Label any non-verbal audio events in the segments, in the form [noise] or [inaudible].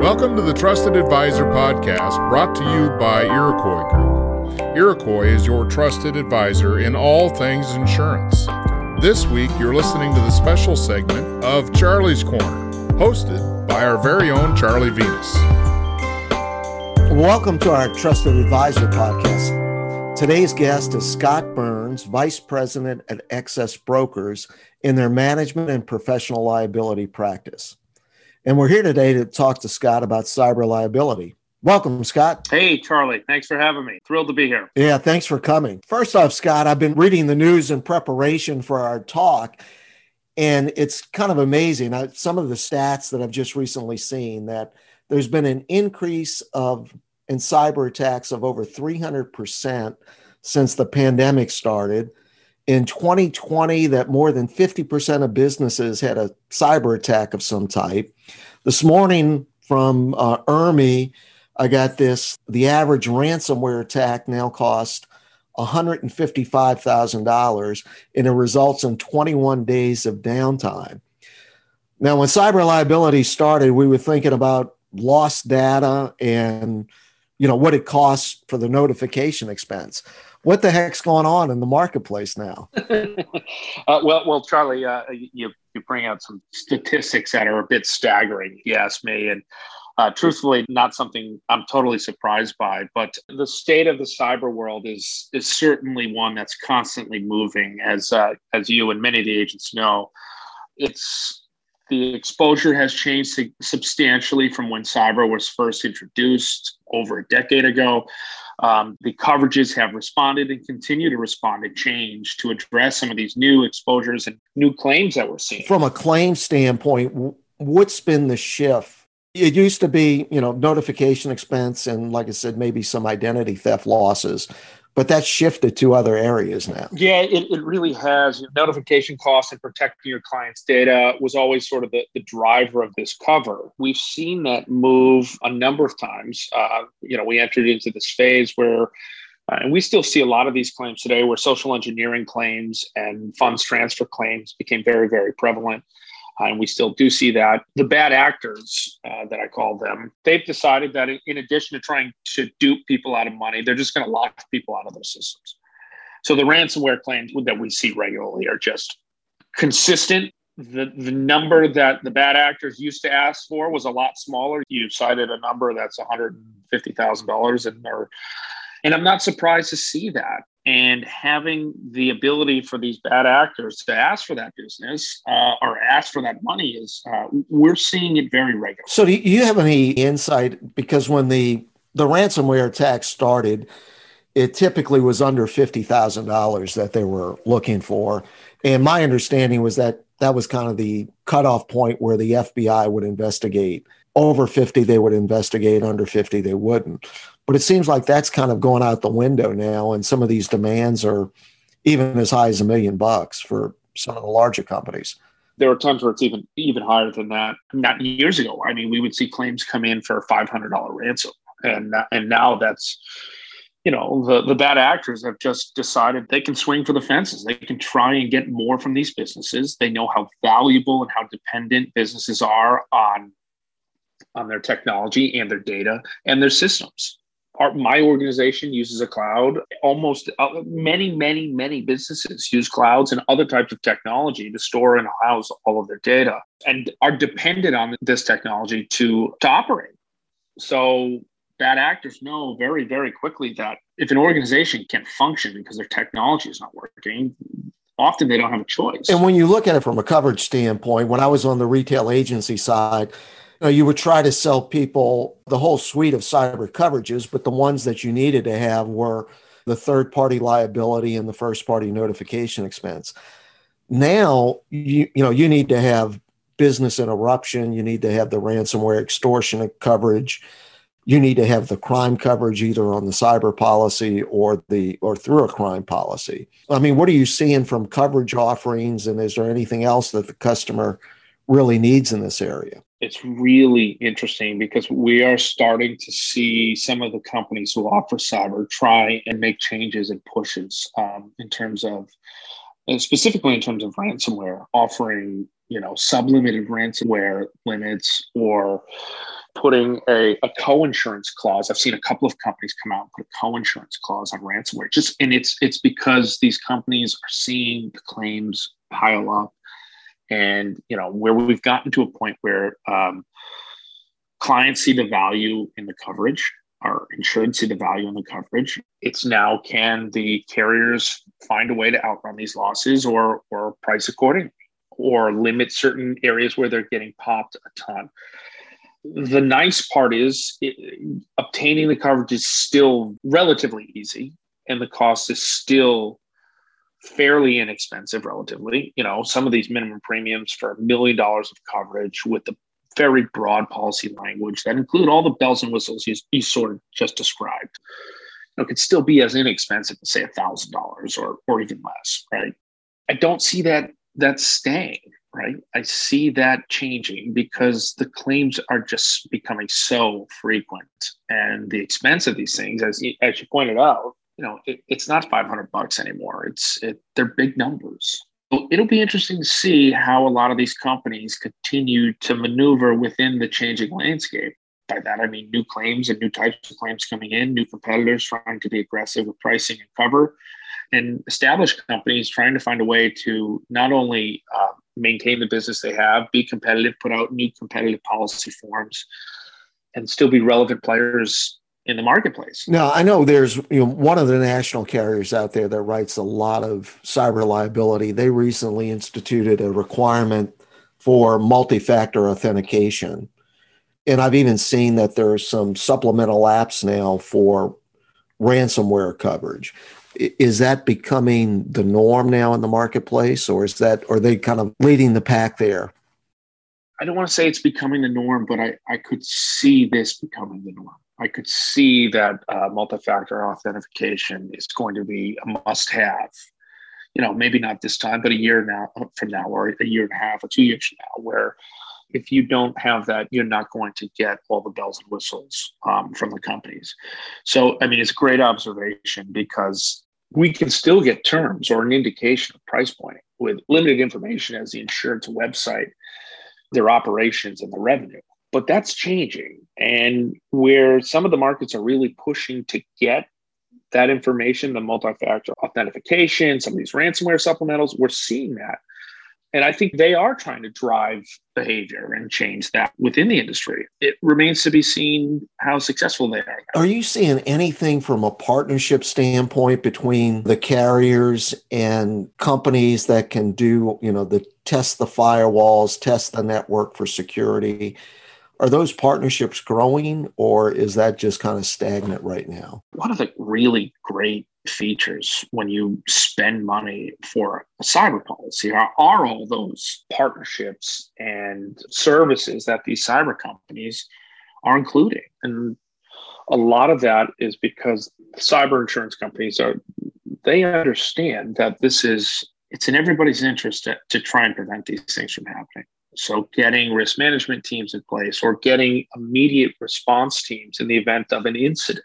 Welcome to the Trusted Advisor podcast brought to you by Iroquois Group. Iroquois is your trusted advisor in all things insurance. This week, you're listening to the special segment of Charlie's Corner, hosted by our very own Charlie Venus. Welcome to our Trusted Advisor podcast. Today's guest is Scott Burns, Vice President at Excess Brokers in their management and professional liability practice. And we're here today to talk to Scott about cyber liability. Welcome, Scott. Hey, Charlie. Thanks for having me. Thrilled to be here. Yeah, thanks for coming. First off, Scott, I've been reading the news in preparation for our talk, and it's kind of amazing. I, some of the stats that I've just recently seen that there's been an increase of in cyber attacks of over 300% since the pandemic started in 2020 that more than 50% of businesses had a cyber attack of some type. This morning from uh, IRMI, I got this the average ransomware attack now costs $155,000 and it results in 21 days of downtime. Now, when cyber liability started, we were thinking about lost data and you know what it costs for the notification expense what the heck's going on in the marketplace now? [laughs] uh, well, well, Charlie, uh, you you bring out some statistics that are a bit staggering. If you ask me, and uh, truthfully, not something I'm totally surprised by. But the state of the cyber world is is certainly one that's constantly moving, as uh, as you and many of the agents know. It's the exposure has changed substantially from when cyber was first introduced over a decade ago. Um, the coverages have responded and continue to respond and change to address some of these new exposures and new claims that we're seeing. From a claim standpoint, what's been the shift? It used to be, you know, notification expense and, like I said, maybe some identity theft losses but that's shifted to other areas now. Yeah, it, it really has. Notification costs and protecting your client's data was always sort of the, the driver of this cover. We've seen that move a number of times. Uh, you know, we entered into this phase where uh, and we still see a lot of these claims today where social engineering claims and funds transfer claims became very, very prevalent and we still do see that. The bad actors, uh, that I call them, they've decided that in addition to trying to dupe people out of money, they're just going to lock people out of their systems. So the ransomware claims that we see regularly are just consistent. The, the number that the bad actors used to ask for was a lot smaller. You cited a number that's $150,000 and they're and I'm not surprised to see that and having the ability for these bad actors to ask for that business uh, or ask for that money is uh, we're seeing it very regularly. So, do you have any insight? Because when the the ransomware attack started, it typically was under fifty thousand dollars that they were looking for, and my understanding was that that was kind of the cutoff point where the FBI would investigate. Over 50, they would investigate. Under 50, they wouldn't. But it seems like that's kind of going out the window now, and some of these demands are even as high as a million bucks for some of the larger companies. There are times where it's even even higher than that. Not years ago, I mean, we would see claims come in for a five hundred dollar ransom, and and now that's you know the the bad actors have just decided they can swing for the fences they can try and get more from these businesses they know how valuable and how dependent businesses are on on their technology and their data and their systems our, my organization uses a cloud. Almost uh, many, many, many businesses use clouds and other types of technology to store and house all of their data and are dependent on this technology to, to operate. So bad actors know very, very quickly that if an organization can't function because their technology is not working, often they don't have a choice. And when you look at it from a coverage standpoint, when I was on the retail agency side, know, you would try to sell people the whole suite of cyber coverages, but the ones that you needed to have were the third party liability and the first party notification expense. Now, you, you know, you need to have business interruption, you need to have the ransomware extortion coverage, you need to have the crime coverage either on the cyber policy or the or through a crime policy. I mean, what are you seeing from coverage offerings and is there anything else that the customer really needs in this area? It's really interesting because we are starting to see some of the companies who offer cyber try and make changes and pushes um, in terms of specifically in terms of ransomware offering you know sublimited ransomware limits or putting a, a co-insurance clause. I've seen a couple of companies come out and put a co-insurance clause on ransomware. Just and it's it's because these companies are seeing the claims pile up, and you know where we've gotten to a point where um, clients see the value in the coverage. Our insured see the value in the coverage. It's now can the carriers find a way to outrun these losses or or price accordingly or limit certain areas where they're getting popped a ton the nice part is it, obtaining the coverage is still relatively easy and the cost is still fairly inexpensive relatively you know some of these minimum premiums for a million dollars of coverage with the very broad policy language that include all the bells and whistles you, you sort of just described know, could still be as inexpensive as say a thousand dollars or or even less right i don't see that that staying right? I see that changing because the claims are just becoming so frequent, and the expense of these things, as as you pointed out, you know, it, it's not 500 bucks anymore. It's it, they're big numbers. It'll be interesting to see how a lot of these companies continue to maneuver within the changing landscape. By that, I mean new claims and new types of claims coming in, new competitors trying to be aggressive with pricing and cover, and established companies trying to find a way to not only uh, maintain the business they have, be competitive, put out new competitive policy forms, and still be relevant players in the marketplace. Now, I know there's you know one of the national carriers out there that writes a lot of cyber liability. They recently instituted a requirement for multi-factor authentication. And I've even seen that there's some supplemental apps now for ransomware coverage is that becoming the norm now in the marketplace or is that are they kind of leading the pack there i don't want to say it's becoming the norm but i, I could see this becoming the norm i could see that uh, multi-factor authentication is going to be a must have you know maybe not this time but a year now from now or a year and a half or two years from now where if you don't have that, you're not going to get all the bells and whistles um, from the companies. So, I mean, it's a great observation because we can still get terms or an indication of price point with limited information as the insurance website, their operations, and the revenue. But that's changing. And where some of the markets are really pushing to get that information, the multi factor authentication, some of these ransomware supplementals, we're seeing that and I think they are trying to drive behavior and change that within the industry. It remains to be seen how successful they are. Are you seeing anything from a partnership standpoint between the carriers and companies that can do, you know, the test the firewalls, test the network for security? Are those partnerships growing or is that just kind of stagnant right now? One of the really great features when you spend money for a cyber policy are, are all those partnerships and services that these cyber companies are including. And a lot of that is because cyber insurance companies are they understand that this is it's in everybody's interest to, to try and prevent these things from happening. So, getting risk management teams in place or getting immediate response teams in the event of an incident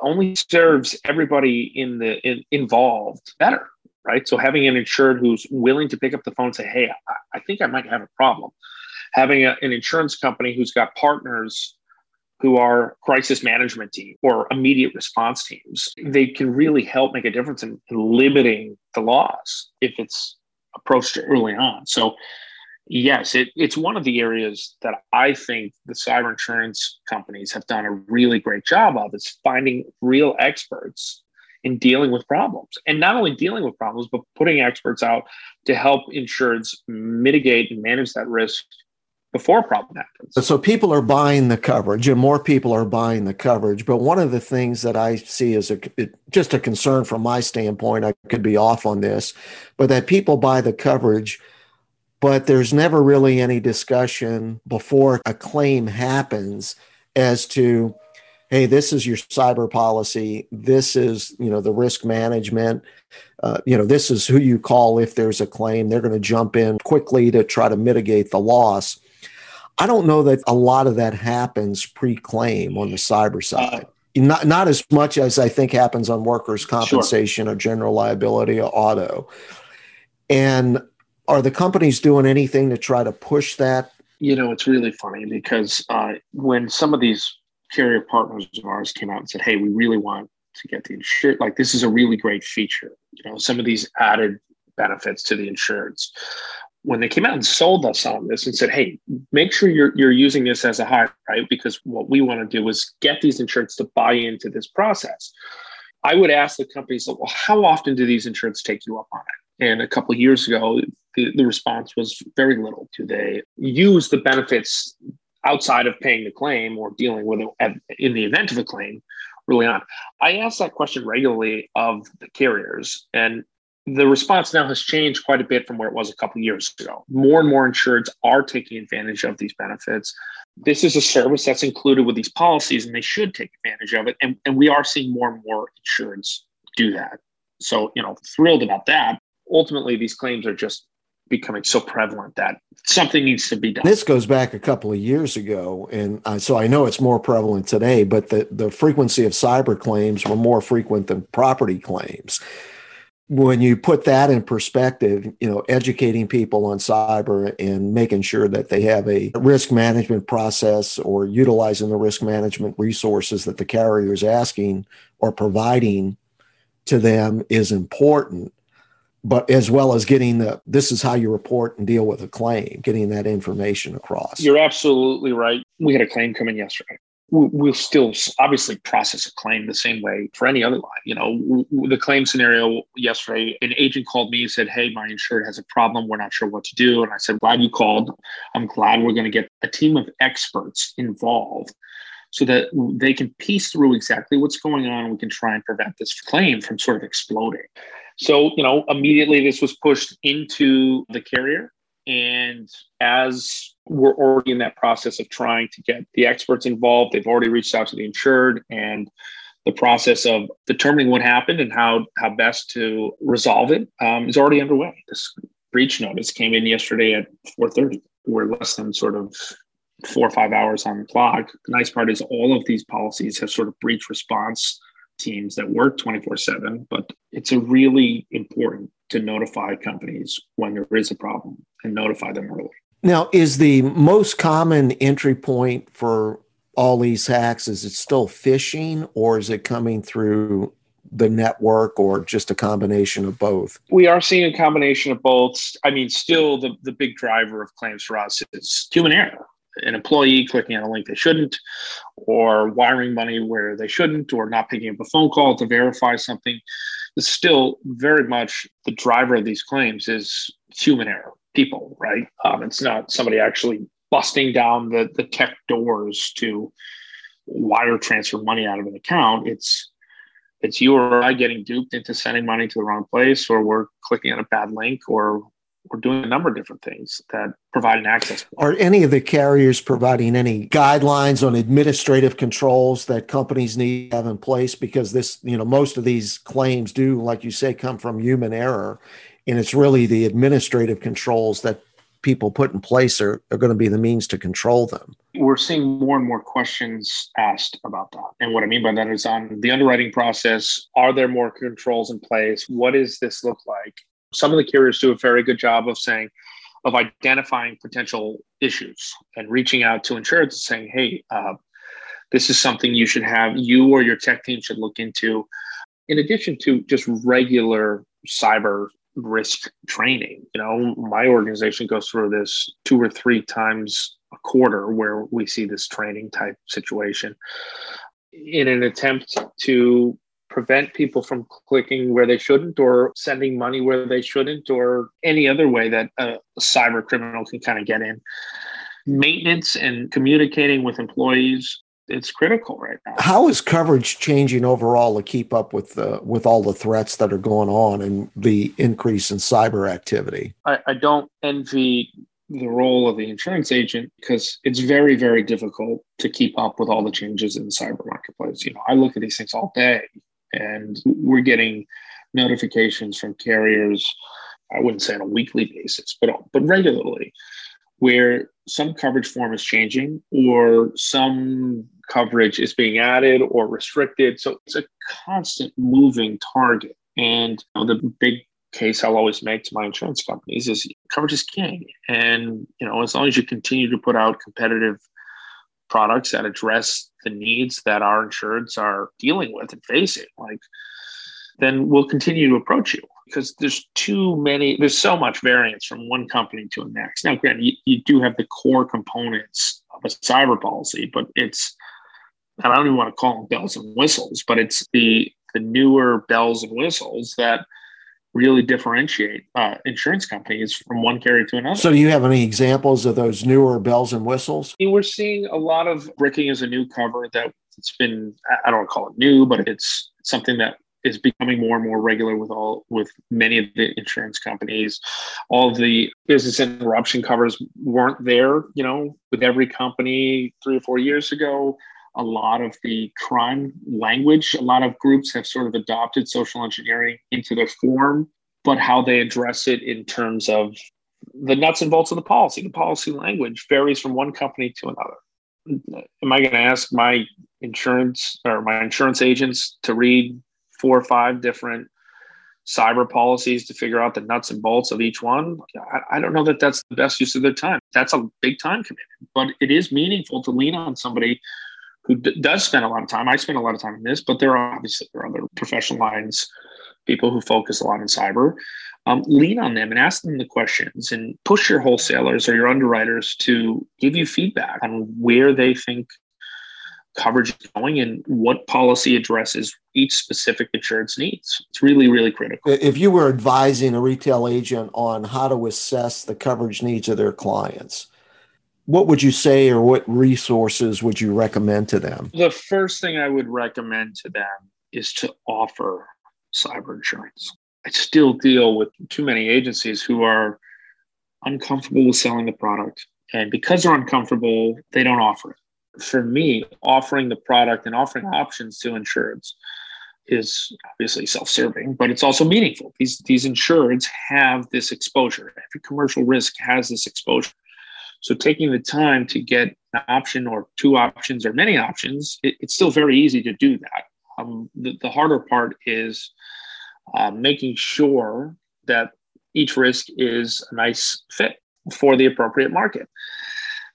only serves everybody in the in, involved better, right? So having an insured who's willing to pick up the phone and say, "Hey, I, I think I might have a problem," having a, an insurance company who's got partners who are crisis management team or immediate response teams, they can really help make a difference in, in limiting the loss if it's approached early on. So Yes, it, it's one of the areas that I think the cyber insurance companies have done a really great job of is finding real experts in dealing with problems and not only dealing with problems, but putting experts out to help insureds mitigate and manage that risk before a problem happens. So people are buying the coverage and more people are buying the coverage. But one of the things that I see as a just a concern from my standpoint, I could be off on this, but that people buy the coverage – but there's never really any discussion before a claim happens as to hey this is your cyber policy. This is you know the risk management. Uh, you know this is who you call if there's a claim. They're going to jump in quickly to try to mitigate the loss. I don't know that a lot of that happens pre-claim on the cyber side. Not, not as much as i think happens on workers compensation sure. or general liability or auto. And are the companies doing anything to try to push that You know, it's really funny because uh, when some of these carrier partners of ours came out and said, "Hey, we really want to get the insured," like this is a really great feature. You know, some of these added benefits to the insurance. When they came out and sold us on this and said, "Hey, make sure you're you're using this as a high right?" Because what we want to do is get these insureds to buy into this process. I would ask the companies, well, how often do these insureds take you up on it? And a couple of years ago, the, the response was very little. Do they use the benefits outside of paying the claim or dealing with it in the event of a claim early on? I ask that question regularly of the carriers, and the response now has changed quite a bit from where it was a couple of years ago. More and more insureds are taking advantage of these benefits. This is a service that's included with these policies, and they should take advantage of it. And, and we are seeing more and more insureds do that. So, you know, thrilled about that. Ultimately, these claims are just becoming so prevalent that something needs to be done. This goes back a couple of years ago, and so I know it's more prevalent today. But the the frequency of cyber claims were more frequent than property claims. When you put that in perspective, you know, educating people on cyber and making sure that they have a risk management process or utilizing the risk management resources that the carrier is asking or providing to them is important but as well as getting the this is how you report and deal with a claim, getting that information across. You're absolutely right. We had a claim come in yesterday. We'll still obviously process a claim the same way for any other line. You know, the claim scenario yesterday, an agent called me and said, Hey, my insured has a problem. We're not sure what to do. And I said, Glad you called. I'm glad we're going to get a team of experts involved so that they can piece through exactly what's going on and we can try and prevent this claim from sort of exploding. So, you know, immediately this was pushed into the carrier. And as we're already in that process of trying to get the experts involved, they've already reached out to the insured and the process of determining what happened and how, how best to resolve it um, is already underway. This breach notice came in yesterday at 4.30. We're less than sort of four or five hours on the clock. The nice part is all of these policies have sort of breach response teams that work 24 7, but it's a really important to notify companies when there is a problem and notify them early. Now, is the most common entry point for all these hacks is it still phishing or is it coming through the network or just a combination of both? We are seeing a combination of both. I mean, still the, the big driver of claims for us is human error an employee clicking on a link they shouldn't, or wiring money where they shouldn't, or not picking up a phone call to verify something. It's still very much the driver of these claims is human error, people, right? Um, it's not somebody actually busting down the, the tech doors to wire transfer money out of an account. It's it's you or I getting duped into sending money to the wrong place, or we're clicking on a bad link, or we're doing a number of different things that provide an access. Are any of the carriers providing any guidelines on administrative controls that companies need to have in place? Because this, you know, most of these claims do, like you say, come from human error. And it's really the administrative controls that people put in place are, are going to be the means to control them. We're seeing more and more questions asked about that. And what I mean by that is on the underwriting process, are there more controls in place? What does this look like? Some of the carriers do a very good job of saying, of identifying potential issues and reaching out to insurers and saying, hey, uh, this is something you should have, you or your tech team should look into. In addition to just regular cyber risk training, you know, my organization goes through this two or three times a quarter where we see this training type situation in an attempt to prevent people from clicking where they shouldn't or sending money where they shouldn't or any other way that a, cyber criminal can kind of get in. Maintenance and communicating with employees it's critical right now. How is coverage changing overall to keep up with the with all the threats that are going on and the increase in cyber activity? I, I don't envy the role of the insurance agent because it's very very difficult to keep up with all the changes in the cyber marketplace you know i look at these things all day and we're getting notifications from carriers, I wouldn't say on a weekly basis, but, but regularly, where some coverage form is changing or some coverage is being added or restricted. So it's a constant moving target. And you know, the big case I'll always make to my insurance companies is coverage is king. And, you know, as long as you continue to put out competitive products that address the needs that our insureds are dealing with and facing, like, then we'll continue to approach you because there's too many, there's so much variance from one company to the next. Now, granted, you, you do have the core components of a cyber policy, but it's, I don't even want to call them bells and whistles, but it's the the newer bells and whistles that really differentiate uh, insurance companies from one carrier to another. So, do you have any examples of those newer bells and whistles? We're seeing a lot of bricking as a new cover that it's been, I don't call it new, but it's something that is becoming more and more regular with all with many of the insurance companies all of the business interruption covers weren't there you know with every company three or four years ago a lot of the crime language. A lot of groups have sort of adopted social engineering into their form, but how they address it in terms of the nuts and bolts of the policy. The policy language varies from one company to another. Am I going to ask my insurance or my insurance agents to read four or five different cyber policies to figure out the nuts and bolts of each one? I, don't know that that's the best use of their time. That's a big time commitment, but it is meaningful to lean on somebody who d- does spend a lot of time. I spend a lot of time in this, but there are obviously there are other professional lines, people who focus a lot on cyber. Um, lean on them and ask them the questions and push your wholesalers or your underwriters to give you feedback on where they think coverage is going and what policy addresses each specific insurance needs. It's really, really critical. If you were advising a retail agent on how to assess the coverage needs of their clients, what would you say or what resources would you recommend to them? The first thing I would recommend to them is to offer cyber insurance. I still deal with too many agencies who are uncomfortable with selling the product. And because they're uncomfortable, they don't offer it. For me, offering the product and offering options to insureds is obviously self-serving, but it's also meaningful. These these insureds have this exposure. Every commercial risk has this exposure. So taking the time to get an option or two options or many options, it, it's still very easy to do that. Um, the, the, harder part is uh, making sure that each risk is a nice fit for the appropriate market.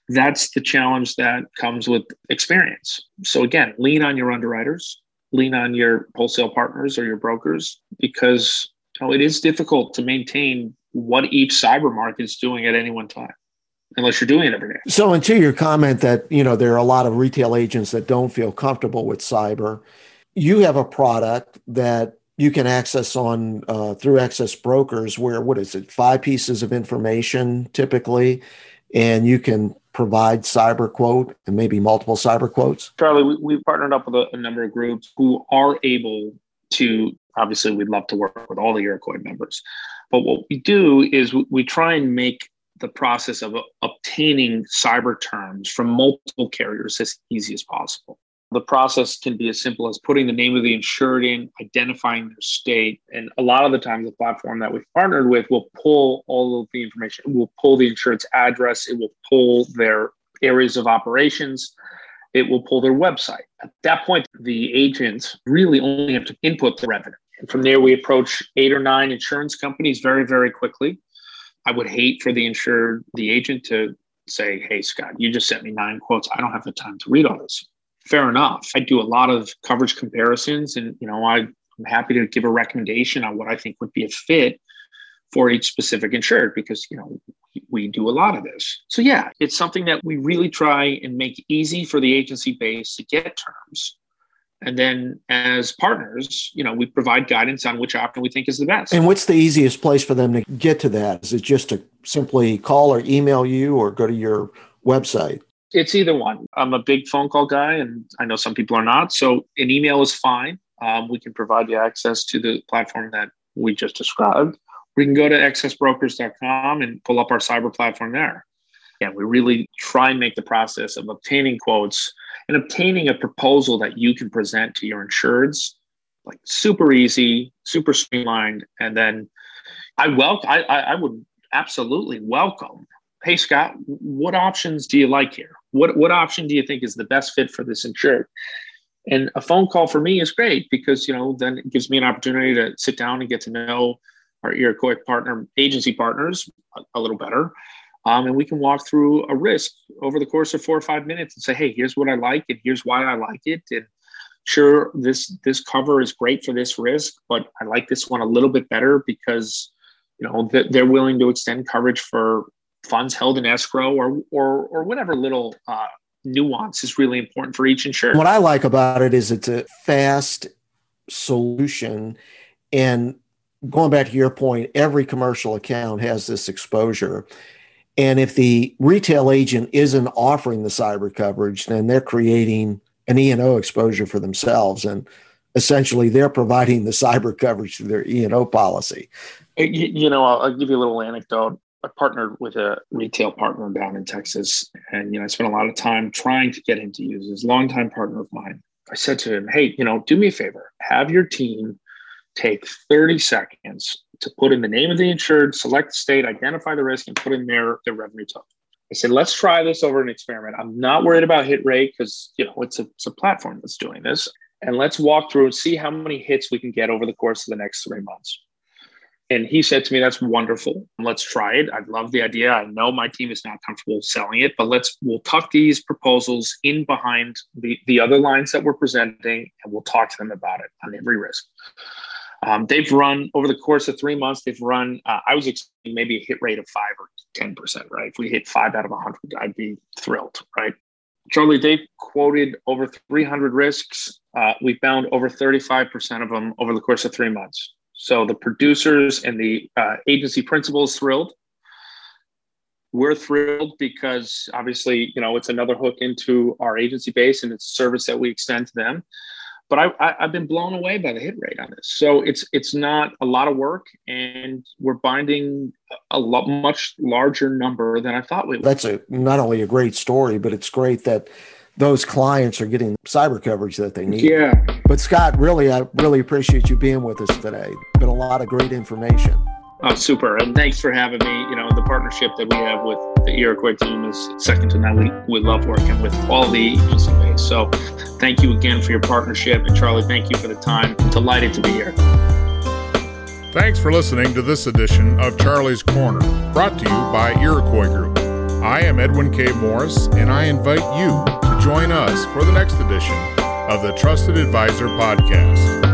That's the challenge that comes with experience. So again, lean on your underwriters, lean on your wholesale partners or your brokers because you know, it is difficult to maintain what each cyber market is doing at any one time unless you're doing it every day. So, and to your comment that you know there are a lot of retail agents that don't feel comfortable with cyber, you have a product that you can access on uh, through access Brokers, where what is it, five pieces of information typically, and you can provide cyber quote and maybe multiple cyber quotes. Charlie, we, we've partnered up with a, a number of groups who are able to. Obviously, we'd love to work with all the Iroquois members, but what we do is we, we try and make the process of obtaining cyber terms from multiple carriers as easy as possible. The process can be as simple as putting the name of the insured in, identifying their state. And a lot of the times, the platform that we've partnered with will pull all of the information. It will pull the insured's address, it will pull their areas of operations, it will pull their website. At that point, the agents really only have to input the revenue. And from there, we approach eight or nine insurance companies very, very quickly I would hate for the insured, the agent to say, Hey, Scott, you just sent me nine quotes. I don't have the time to read all this. Fair enough. I do a lot of coverage comparisons and, you know, I'm happy to give a recommendation on what I think would be a fit for each specific insured because, you know, we do a lot of this. So, yeah, it's something that we really try and make easy for the agency base to get terms and then as partners, you know, we provide guidance on which option we think is the best. And what's the easiest place for them to get to that? Is it just to simply call or email you or go to your website? It's either one. I'm a big phone call guy, and I know some people are not. So an email is fine. Um, we can provide you access to the platform that we just described. We can go to accessbrokers.com and pull up our cyber platform there. And we really try and make the process of obtaining quotes and obtaining a proposal that you can present to your insureds like super easy super streamlined and then i welcome I, I would absolutely welcome hey scott what options do you like here what what option do you think is the best fit for this insured and a phone call for me is great because you know then it gives me an opportunity to sit down and get to know our Iroquois partner agency partners a, a little better. Um, and we can walk through a risk over the course of four or five minutes and say, hey, here's what I like and here's why I like it. And sure, this this cover is great for this risk, but I like this one a little bit better because you know they're willing to extend coverage for funds held in escrow or or or whatever little uh, nuance is really important for each insurer. What I like about it is it's a fast solution and going back to your point, every commercial account has this exposure. And if the retail agent isn't offering the cyber coverage, then they're creating an E&O exposure for themselves. And essentially, they're providing the cyber coverage through their E&O policy. You, know, I'll, I'll give you a little anecdote. I partnered with a retail partner down in Texas, and you know, I spent a lot of time trying to get him to use his longtime partner of mine. I said to him, "Hey, you know, do me a favor. Have your team take 30 seconds to put in the name of the insured, select the state, identify the risk, and put in their, their revenue total. I said, let's try this over an experiment. I'm not worried about hit rate because you know it's a, it's a platform that's doing this. And let's walk through and see how many hits we can get over the course of the next three months. And he said to me, That's wonderful. Let's try it. I love the idea. I know my team is not comfortable selling it, but let's we'll tuck these proposals in behind the, the other lines that we're presenting and we'll talk to them about it on every risk. Um, they've run over the course of three months. They've run. Uh, I was expecting maybe a hit rate of five or ten percent. Right? If we hit five out of hundred, I'd be thrilled. Right? Charlie, they've quoted over 300 risks. Uh, we found over 35% of them over the course of three months. So the producers and the uh, agency principals thrilled. We're thrilled because obviously, you know, it's another hook into our agency base and it's a service that we extend to them but I, I have been blown away by the hit rate on this. So it's it's not a lot of work, and we're binding a lot much larger number than I thought we would. That's a not only a great story, but it's great that those clients are getting cyber coverage that they need. Yeah. But Scott, really, I really appreciate you being with us today. Been a lot of great information. Oh, super. And thanks for having me. You know, the partnership that we have with the Iroquois team is second to none. We, we love working with all the agency base. So thank you again for your partnership. And Charlie, thank you for the time. I'm delighted to be here. Thanks for listening to this edition of Charlie's Corner, brought to you by Iroquois Group. I am Edwin K. Morris, and I invite you to join us for the next edition of the Trusted Advisor Podcast.